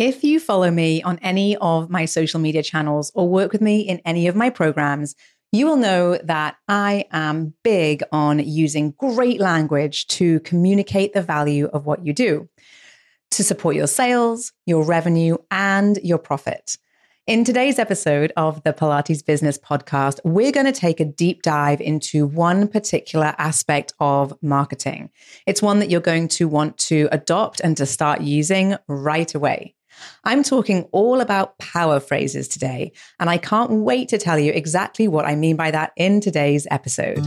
If you follow me on any of my social media channels or work with me in any of my programs, you will know that I am big on using great language to communicate the value of what you do to support your sales, your revenue, and your profit. In today's episode of the Pilates Business Podcast, we're going to take a deep dive into one particular aspect of marketing. It's one that you're going to want to adopt and to start using right away. I'm talking all about power phrases today, and I can't wait to tell you exactly what I mean by that in today's episode.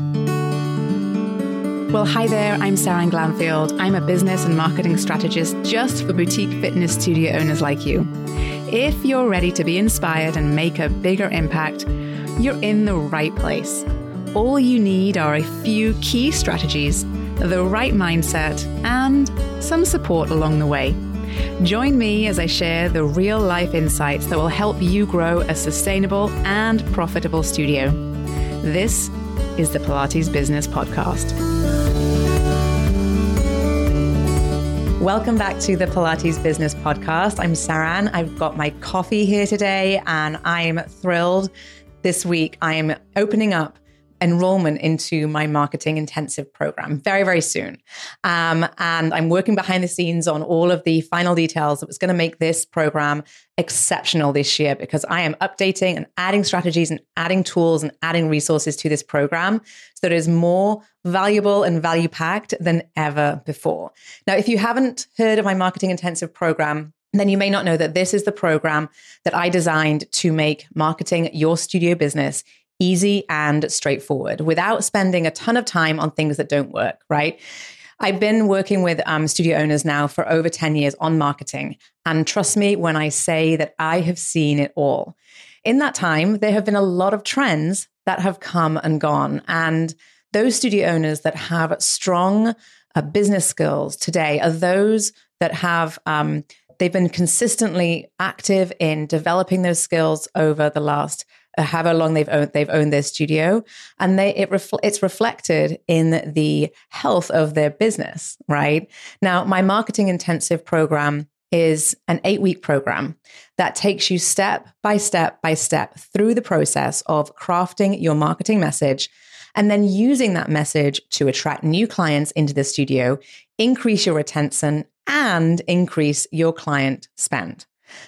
Well, hi there, I'm Sarah Glanfield. I'm a business and marketing strategist just for boutique fitness studio owners like you. If you're ready to be inspired and make a bigger impact, you're in the right place. All you need are a few key strategies, the right mindset, and some support along the way. Join me as I share the real life insights that will help you grow a sustainable and profitable studio. This is the Pilates Business Podcast. Welcome back to the Pilates Business Podcast. I'm Saran. I've got my coffee here today and I'm thrilled. This week, I am opening up enrollment into my marketing intensive program very, very soon. Um, and I'm working behind the scenes on all of the final details that was going to make this program exceptional this year because I am updating and adding strategies and adding tools and adding resources to this program so that it is more valuable and value packed than ever before. Now, if you haven't heard of my marketing intensive program, then you may not know that this is the program that I designed to make marketing your studio business easy and straightforward without spending a ton of time on things that don't work, right? I've been working with um, studio owners now for over 10 years on marketing. And trust me when I say that I have seen it all. In that time, there have been a lot of trends that have come and gone. And those studio owners that have strong uh, business skills today are those that have um, they've been consistently active in developing those skills over the last however long they've owned they've owned their studio. And they it refl- it's reflected in the health of their business right? Now my marketing intensive program is an 8 week program that takes you step by step by step through the process of crafting your marketing message and then using that message to attract new clients into the studio increase your retention and increase your client spend.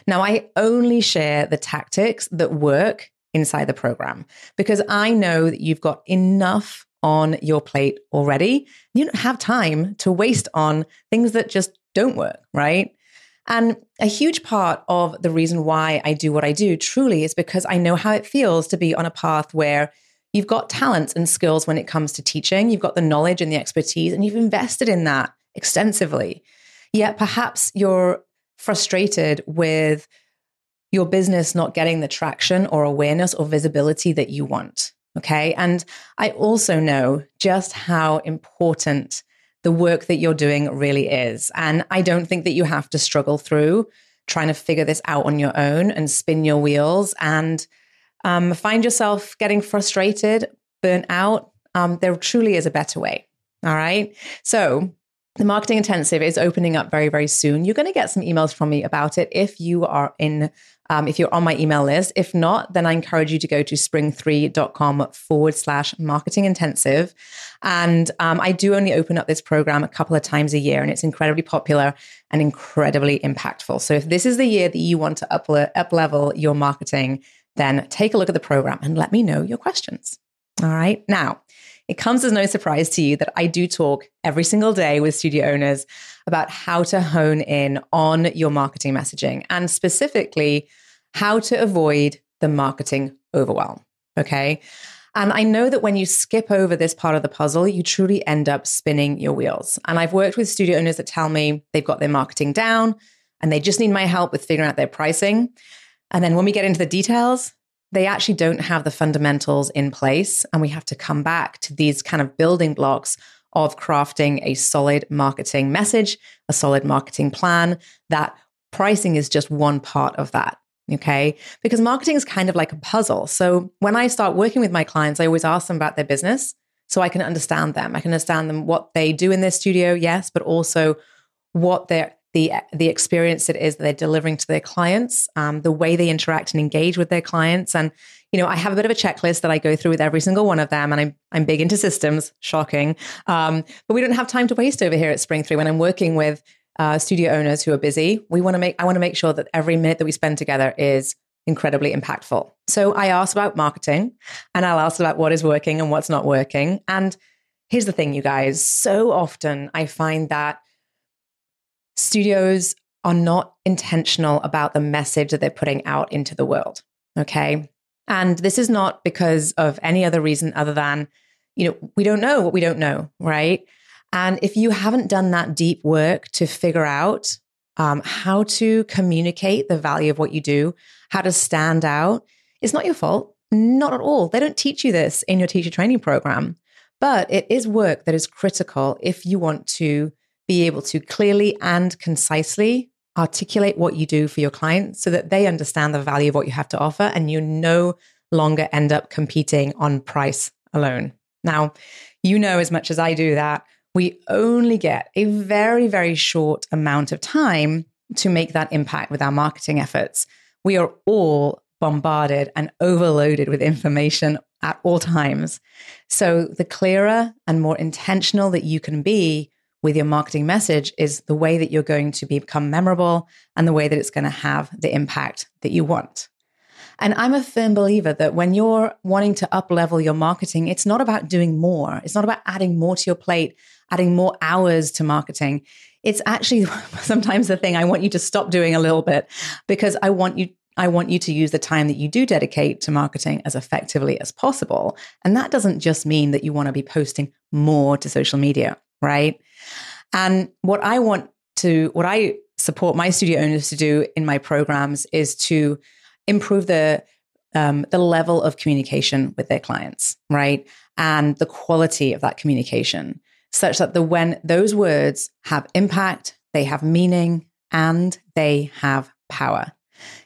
Now, I only share the tactics that work inside the program because I know that you've got enough on your plate already. You don't have time to waste on things that just don't work, right? And a huge part of the reason why I do what I do truly is because I know how it feels to be on a path where you've got talents and skills when it comes to teaching, you've got the knowledge and the expertise, and you've invested in that extensively. Yet perhaps you're frustrated with your business not getting the traction or awareness or visibility that you want. Okay. And I also know just how important the work that you're doing really is. And I don't think that you have to struggle through trying to figure this out on your own and spin your wheels and um, find yourself getting frustrated, burnt out. Um, there truly is a better way. All right. So the marketing intensive is opening up very, very soon. You're going to get some emails from me about it if you are in um, if you're on my email list. If not, then I encourage you to go to spring3.com forward slash marketing intensive. And um, I do only open up this program a couple of times a year, and it's incredibly popular and incredibly impactful. So if this is the year that you want to up, up level your marketing, then take a look at the program and let me know your questions. All right. Now, it comes as no surprise to you that I do talk every single day with studio owners about how to hone in on your marketing messaging and specifically how to avoid the marketing overwhelm. Okay. And I know that when you skip over this part of the puzzle, you truly end up spinning your wheels. And I've worked with studio owners that tell me they've got their marketing down and they just need my help with figuring out their pricing. And then when we get into the details, they actually don't have the fundamentals in place. And we have to come back to these kind of building blocks of crafting a solid marketing message, a solid marketing plan. That pricing is just one part of that. Okay. Because marketing is kind of like a puzzle. So when I start working with my clients, I always ask them about their business so I can understand them. I can understand them what they do in their studio, yes, but also what their the the experience it is that they're delivering to their clients, um, the way they interact and engage with their clients, and you know, I have a bit of a checklist that I go through with every single one of them, and I'm I'm big into systems. Shocking, um, but we don't have time to waste over here at Spring Three when I'm working with uh, studio owners who are busy. We want to make I want to make sure that every minute that we spend together is incredibly impactful. So I ask about marketing, and I'll ask about what is working and what's not working. And here's the thing, you guys. So often I find that studios are not intentional about the message that they're putting out into the world. Okay. And this is not because of any other reason other than, you know, we don't know what we don't know, right? And if you haven't done that deep work to figure out um, how to communicate the value of what you do, how to stand out, it's not your fault. Not at all. They don't teach you this in your teacher training program, but it is work that is critical if you want to be able to clearly and concisely articulate what you do for your clients so that they understand the value of what you have to offer and you no longer end up competing on price alone. Now, you know as much as I do that we only get a very, very short amount of time to make that impact with our marketing efforts. We are all bombarded and overloaded with information at all times. So, the clearer and more intentional that you can be with your marketing message is the way that you're going to become memorable and the way that it's going to have the impact that you want. And I'm a firm believer that when you're wanting to up level your marketing, it's not about doing more. It's not about adding more to your plate, adding more hours to marketing. It's actually sometimes the thing I want you to stop doing a little bit because I want you I want you to use the time that you do dedicate to marketing as effectively as possible. And that doesn't just mean that you want to be posting more to social media, right? And what I want to, what I support my studio owners to do in my programs is to improve the um, the level of communication with their clients, right, and the quality of that communication, such that the when those words have impact, they have meaning, and they have power.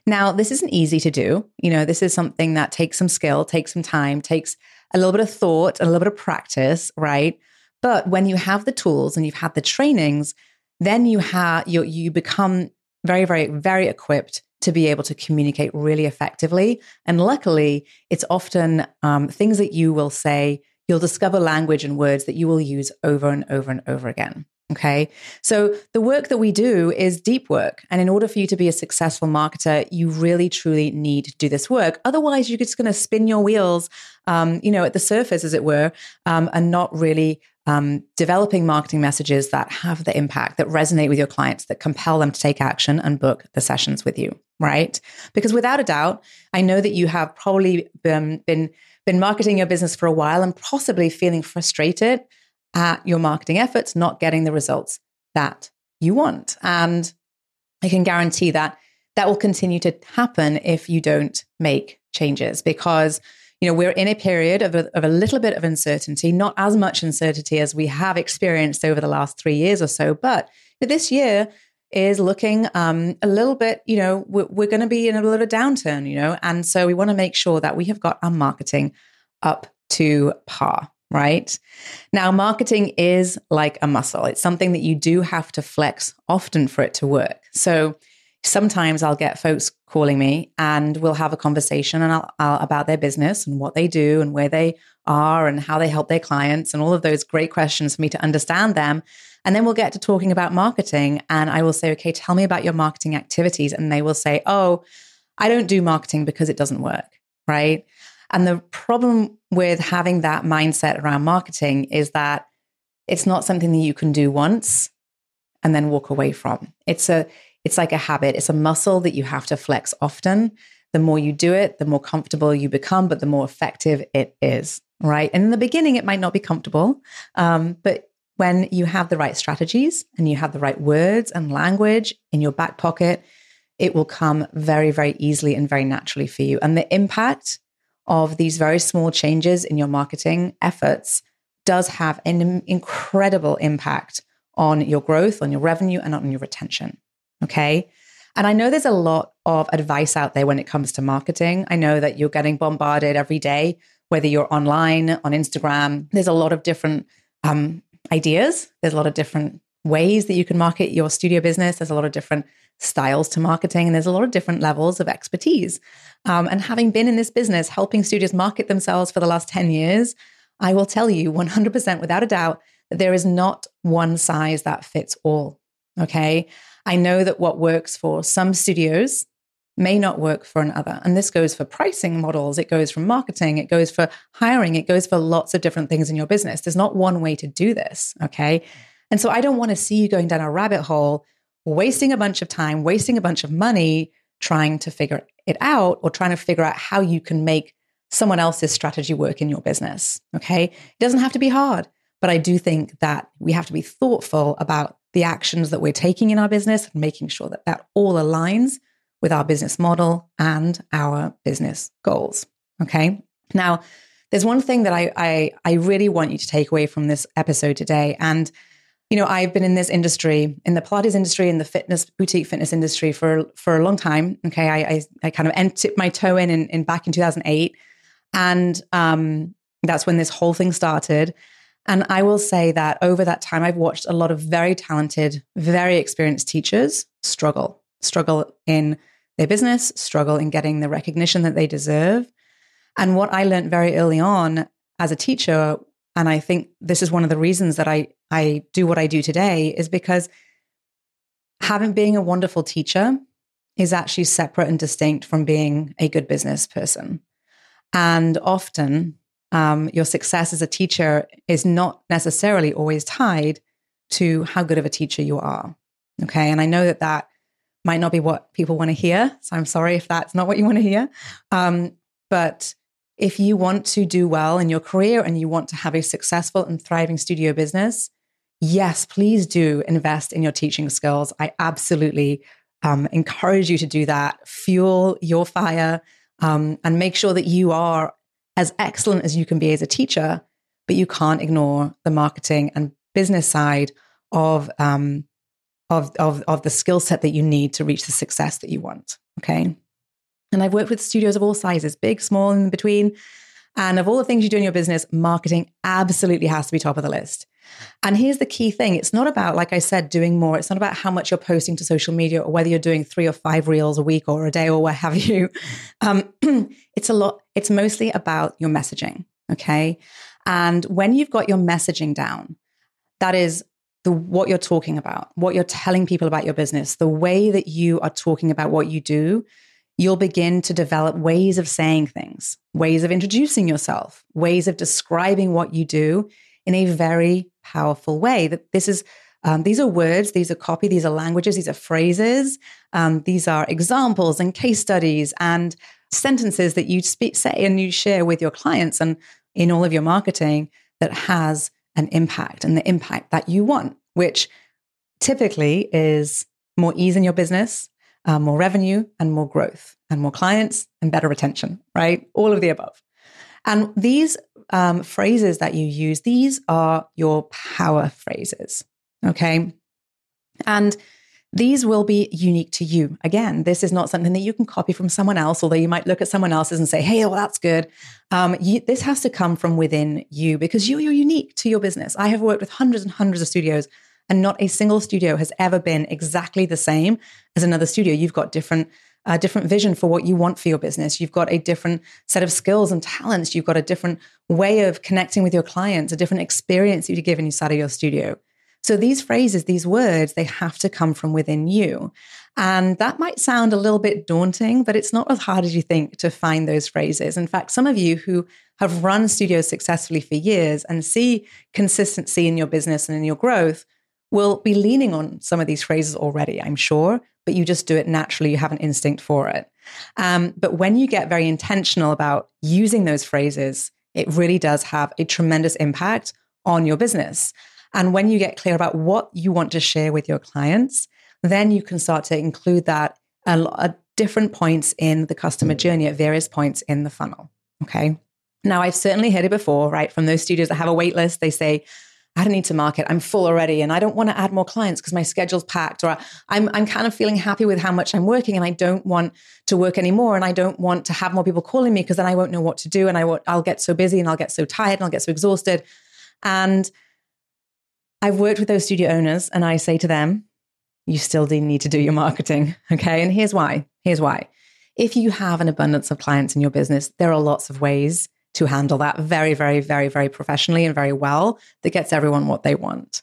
Now, this isn't easy to do. You know, this is something that takes some skill, takes some time, takes a little bit of thought, a little bit of practice, right? But when you have the tools and you've had the trainings, then you have you you become very very very equipped to be able to communicate really effectively. And luckily, it's often um, things that you will say. You'll discover language and words that you will use over and over and over again. Okay. So the work that we do is deep work. And in order for you to be a successful marketer, you really truly need to do this work. Otherwise, you're just going to spin your wheels, um, you know, at the surface, as it were, um, and not really um, developing marketing messages that have the impact, that resonate with your clients, that compel them to take action and book the sessions with you. Right. Because without a doubt, I know that you have probably been, been, been marketing your business for a while and possibly feeling frustrated at your marketing efforts not getting the results that you want. And I can guarantee that that will continue to happen if you don't make changes because you know we're in a period of a, of a little bit of uncertainty not as much uncertainty as we have experienced over the last three years or so but this year is looking um, a little bit you know we're, we're going to be in a little downturn you know and so we want to make sure that we have got our marketing up to par right? Now, marketing is like a muscle. It's something that you do have to flex often for it to work. So sometimes I'll get folks calling me and we'll have a conversation and I'll, I'll, about their business and what they do and where they are and how they help their clients and all of those great questions for me to understand them. And then we'll get to talking about marketing and I will say, okay, tell me about your marketing activities. And they will say, oh, I don't do marketing because it doesn't work, right? And the problem with having that mindset around marketing is that it's not something that you can do once and then walk away from. It's a it's like a habit. It's a muscle that you have to flex often. The more you do it, the more comfortable you become, but the more effective it is, right? And in the beginning, it might not be comfortable, um, but when you have the right strategies and you have the right words and language in your back pocket, it will come very, very easily and very naturally for you. And the impact of these very small changes in your marketing efforts does have an incredible impact on your growth, on your revenue, and on your retention. Okay. And I know there's a lot of advice out there when it comes to marketing. I know that you're getting bombarded every day, whether you're online, on Instagram. There's a lot of different um, ideas, there's a lot of different ways that you can market your studio business. There's a lot of different styles to marketing, and there's a lot of different levels of expertise. Um, and having been in this business, helping studios market themselves for the last 10 years, I will tell you 100% without a doubt that there is not one size that fits all. Okay. I know that what works for some studios may not work for another. And this goes for pricing models, it goes for marketing, it goes for hiring, it goes for lots of different things in your business. There's not one way to do this. Okay. And so I don't want to see you going down a rabbit hole, wasting a bunch of time, wasting a bunch of money trying to figure it out or trying to figure out how you can make someone else's strategy work in your business. Okay. It doesn't have to be hard, but I do think that we have to be thoughtful about the actions that we're taking in our business and making sure that that all aligns with our business model and our business goals. Okay. Now, there's one thing that I, I, I really want you to take away from this episode today. And, you know, I've been in this industry, in the Pilates industry, in the fitness, boutique fitness industry for, for a long time. Okay. I, I, I kind of entered my toe in, in, in back in 2008. And um, that's when this whole thing started. And I will say that over that time, I've watched a lot of very talented, very experienced teachers struggle, struggle in their business, struggle in getting the recognition that they deserve. And what I learned very early on as a teacher, and I think this is one of the reasons that I, I do what I do today, is because having being a wonderful teacher is actually separate and distinct from being a good business person. And often, um, your success as a teacher is not necessarily always tied to how good of a teacher you are. Okay. And I know that that might not be what people want to hear. So I'm sorry if that's not what you want to hear. Um, but if you want to do well in your career and you want to have a successful and thriving studio business, yes, please do invest in your teaching skills. I absolutely um, encourage you to do that. Fuel your fire um, and make sure that you are as excellent as you can be as a teacher, but you can't ignore the marketing and business side of um, of, of, of the skill set that you need to reach the success that you want. Okay. And I've worked with studios of all sizes, big, small, and in between. And of all the things you do in your business, marketing absolutely has to be top of the list. And here's the key thing it's not about, like I said, doing more. It's not about how much you're posting to social media or whether you're doing three or five reels a week or a day or what have you. Um, it's a lot, it's mostly about your messaging. Okay. And when you've got your messaging down, that is the what you're talking about, what you're telling people about your business, the way that you are talking about what you do, you'll begin to develop ways of saying things, ways of introducing yourself, ways of describing what you do in a very powerful way. That this is um, these are words, these are copy, these are languages, these are phrases, um, these are examples and case studies and sentences that you speak, say and you share with your clients and in all of your marketing that has an impact and the impact that you want, which typically is more ease in your business, uh, more revenue, and more growth, and more clients and better retention, right? All of the above. And these um, phrases that you use, these are your power phrases, okay? And these will be unique to you. Again, this is not something that you can copy from someone else, although you might look at someone else's and say, hey, well, that's good. Um, you, this has to come from within you because you, you're unique to your business. I have worked with hundreds and hundreds of studios, and not a single studio has ever been exactly the same as another studio. You've got different a different vision for what you want for your business. You've got a different set of skills and talents. You've got a different way of connecting with your clients, a different experience you give inside of your studio. So these phrases, these words, they have to come from within you. And that might sound a little bit daunting, but it's not as hard as you think to find those phrases. In fact, some of you who have run studios successfully for years and see consistency in your business and in your growth will be leaning on some of these phrases already, I'm sure, but you just do it naturally. You have an instinct for it. Um, but when you get very intentional about using those phrases, it really does have a tremendous impact on your business. And when you get clear about what you want to share with your clients, then you can start to include that at different points in the customer journey at various points in the funnel. Okay. Now, I've certainly heard it before, right? From those studios that have a wait list, they say, I don't need to market. I'm full already and I don't want to add more clients because my schedule's packed or I'm I'm kind of feeling happy with how much I'm working and I don't want to work anymore and I don't want to have more people calling me because then I won't know what to do and I won't, I'll get so busy and I'll get so tired and I'll get so exhausted. And I've worked with those studio owners and I say to them, you still need to do your marketing. Okay. And here's why. Here's why. If you have an abundance of clients in your business, there are lots of ways to handle that very, very, very, very professionally and very well that gets everyone what they want.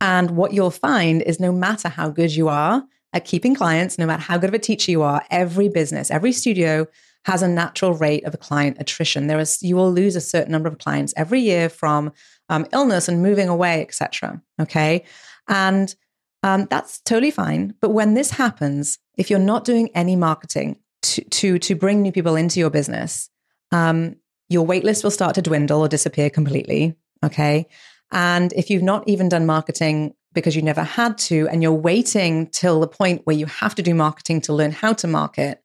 And what you'll find is no matter how good you are at keeping clients, no matter how good of a teacher you are, every business, every studio has a natural rate of client attrition. There is you will lose a certain number of clients every year from um, illness and moving away, etc. Okay, and um, that's totally fine. But when this happens, if you're not doing any marketing to to, to bring new people into your business, um, your waitlist will start to dwindle or disappear completely. Okay, and if you've not even done marketing because you never had to, and you're waiting till the point where you have to do marketing to learn how to market,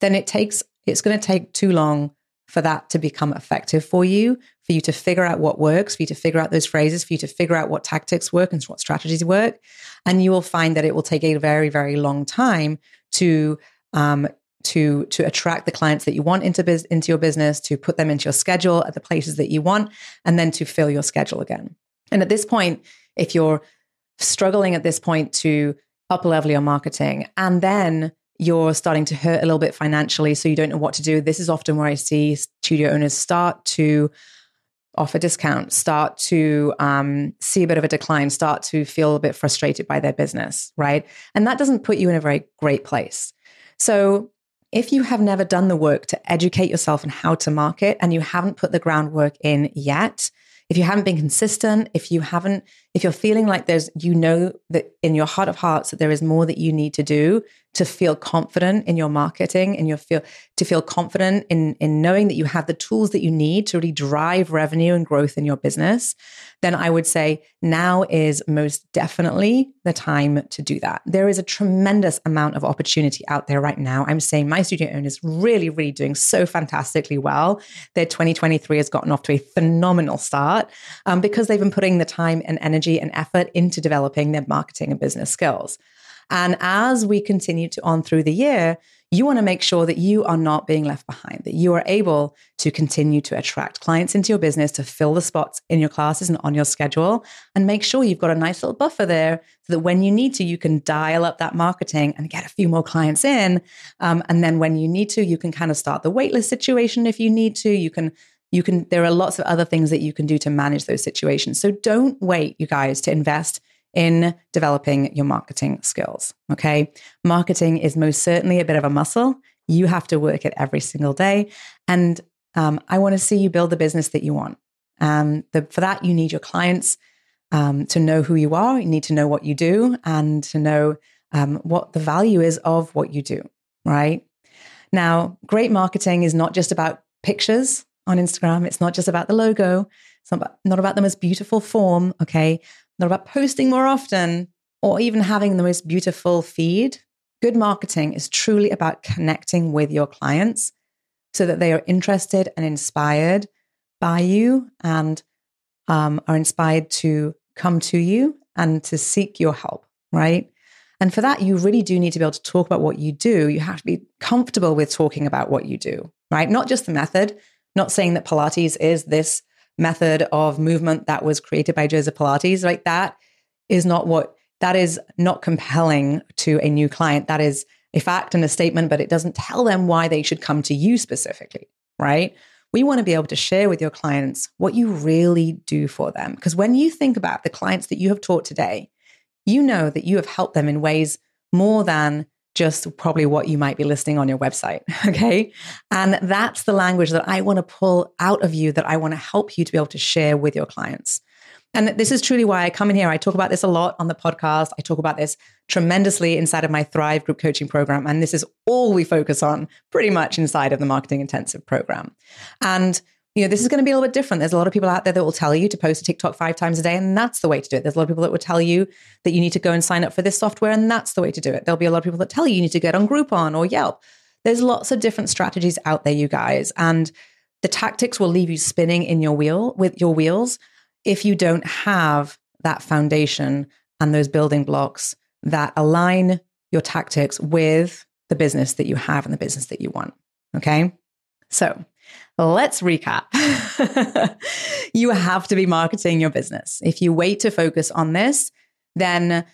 then it takes it's going to take too long for that to become effective for you, for you to figure out what works, for you to figure out those phrases, for you to figure out what tactics work and what strategies work. And you will find that it will take a very, very long time to um, to to attract the clients that you want into biz- into your business, to put them into your schedule at the places that you want, and then to fill your schedule again. And at this point, if you're struggling at this point to up level your marketing and then you're starting to hurt a little bit financially, so you don't know what to do. This is often where I see studio owners start to offer discounts, start to um, see a bit of a decline, start to feel a bit frustrated by their business, right? And that doesn't put you in a very great place. So if you have never done the work to educate yourself on how to market and you haven't put the groundwork in yet, if you haven't been consistent, if you haven't, if you're feeling like there's, you know, that in your heart of hearts that there is more that you need to do to feel confident in your marketing and you feel to feel confident in in knowing that you have the tools that you need to really drive revenue and growth in your business then i would say now is most definitely the time to do that. There is a tremendous amount of opportunity out there right now. I'm saying my studio owners really really doing so fantastically well. Their 2023 has gotten off to a phenomenal start um, because they've been putting the time and energy and effort into developing their marketing and business skills and as we continue to on through the year, you want to make sure that you are not being left behind, that you are able to continue to attract clients into your business, to fill the spots in your classes and on your schedule, and make sure you've got a nice little buffer there so that when you need to, you can dial up that marketing and get a few more clients in. Um, and then when you need to, you can kind of start the waitlist situation if you need to. You can you can there are lots of other things that you can do to manage those situations. So don't wait, you guys, to invest in developing your marketing skills. Okay. Marketing is most certainly a bit of a muscle. You have to work it every single day. And um, I want to see you build the business that you want. Um, the, for that, you need your clients um, to know who you are. You need to know what you do and to know um, what the value is of what you do. Right. Now, great marketing is not just about pictures on Instagram. It's not just about the logo. It's not about, not about the most beautiful form. Okay not about posting more often or even having the most beautiful feed. Good marketing is truly about connecting with your clients so that they are interested and inspired by you and um, are inspired to come to you and to seek your help, right? And for that, you really do need to be able to talk about what you do. You have to be comfortable with talking about what you do, right? Not just the method, not saying that Pilates is this method of movement that was created by Joseph Pilates, like that is not what that is not compelling to a new client. That is a fact and a statement, but it doesn't tell them why they should come to you specifically, right? We want to be able to share with your clients what you really do for them. Because when you think about the clients that you have taught today, you know that you have helped them in ways more than just probably what you might be listing on your website. Okay. And that's the language that I want to pull out of you, that I want to help you to be able to share with your clients. And this is truly why I come in here. I talk about this a lot on the podcast. I talk about this tremendously inside of my Thrive group coaching program. And this is all we focus on pretty much inside of the marketing intensive program. And you know, this is going to be a little bit different. There's a lot of people out there that will tell you to post a TikTok five times a day, and that's the way to do it. There's a lot of people that will tell you that you need to go and sign up for this software, and that's the way to do it. There'll be a lot of people that tell you you need to get on Groupon or Yelp. There's lots of different strategies out there, you guys, and the tactics will leave you spinning in your wheel with your wheels if you don't have that foundation and those building blocks that align your tactics with the business that you have and the business that you want. Okay. So let's recap. you have to be marketing your business. If you wait to focus on this, then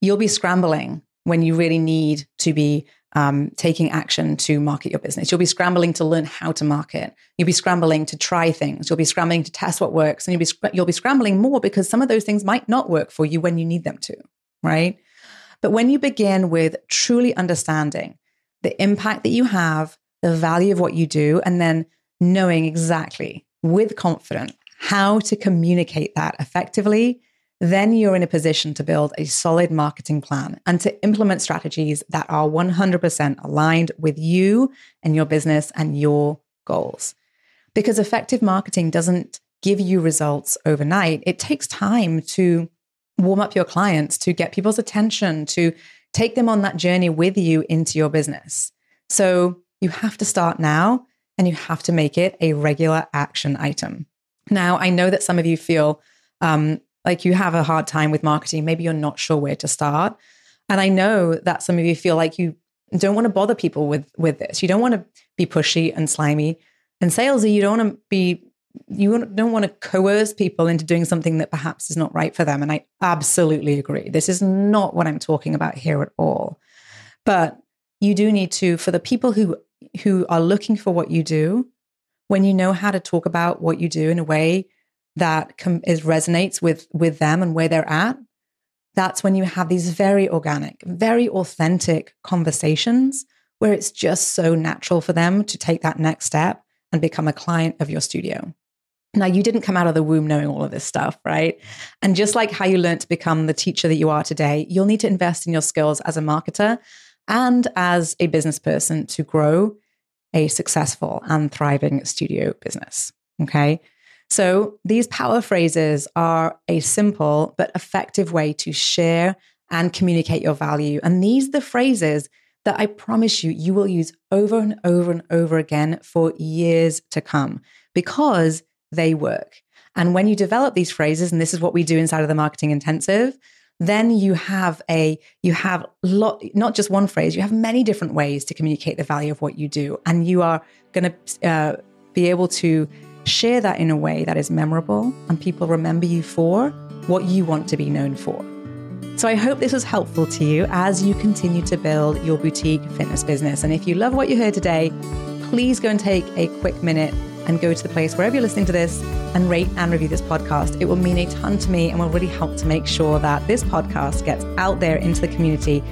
you'll be scrambling when you really need to be um, taking action to market your business. You'll be scrambling to learn how to market. You'll be scrambling to try things. You'll be scrambling to test what works, and you'll be you'll be scrambling more because some of those things might not work for you when you need them to, right? But when you begin with truly understanding the impact that you have, the value of what you do, and then knowing exactly with confidence how to communicate that effectively, then you're in a position to build a solid marketing plan and to implement strategies that are 100% aligned with you and your business and your goals. Because effective marketing doesn't give you results overnight, it takes time to warm up your clients, to get people's attention, to take them on that journey with you into your business. So you have to start now and you have to make it a regular action item. Now, I know that some of you feel um, like you have a hard time with marketing. Maybe you're not sure where to start. And I know that some of you feel like you don't want to bother people with with this. You don't want to be pushy and slimy and salesy. You don't want to be you don't want to coerce people into doing something that perhaps is not right for them. And I absolutely agree. This is not what I'm talking about here at all. But you do need to, for the people who who are looking for what you do, when you know how to talk about what you do in a way that com- is resonates with with them and where they're at, that's when you have these very organic, very authentic conversations where it's just so natural for them to take that next step and become a client of your studio. Now, you didn't come out of the womb knowing all of this stuff, right? And just like how you learned to become the teacher that you are today, you'll need to invest in your skills as a marketer and as a business person to grow a successful and thriving studio business. Okay. So these power phrases are a simple but effective way to share and communicate your value. And these are the phrases that I promise you, you will use over and over and over again for years to come because they work. And when you develop these phrases, and this is what we do inside of the marketing intensive, then you have a you have lot not just one phrase you have many different ways to communicate the value of what you do and you are going to uh, be able to Share that in a way that is memorable and people remember you for what you want to be known for. So I hope this was helpful to you as you continue to build your boutique fitness business. And if you love what you heard today, please go and take a quick minute and go to the place wherever you're listening to this and rate and review this podcast. It will mean a ton to me and will really help to make sure that this podcast gets out there into the community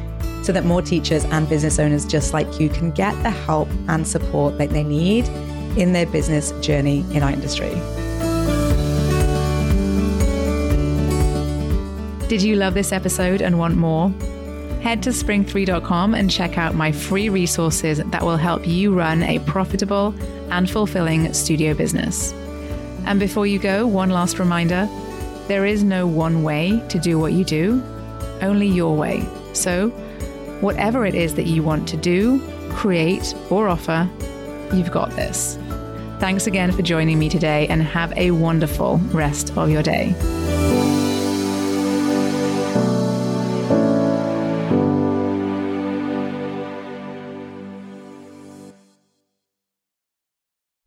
so that more teachers and business owners just like you can get the help and support that they need in their business journey in our industry. Did you love this episode and want more? Head to spring3.com and check out my free resources that will help you run a profitable and fulfilling studio business. And before you go, one last reminder there is no one way to do what you do, only your way. So, whatever it is that you want to do, create, or offer, you've got this. Thanks again for joining me today and have a wonderful rest of your day.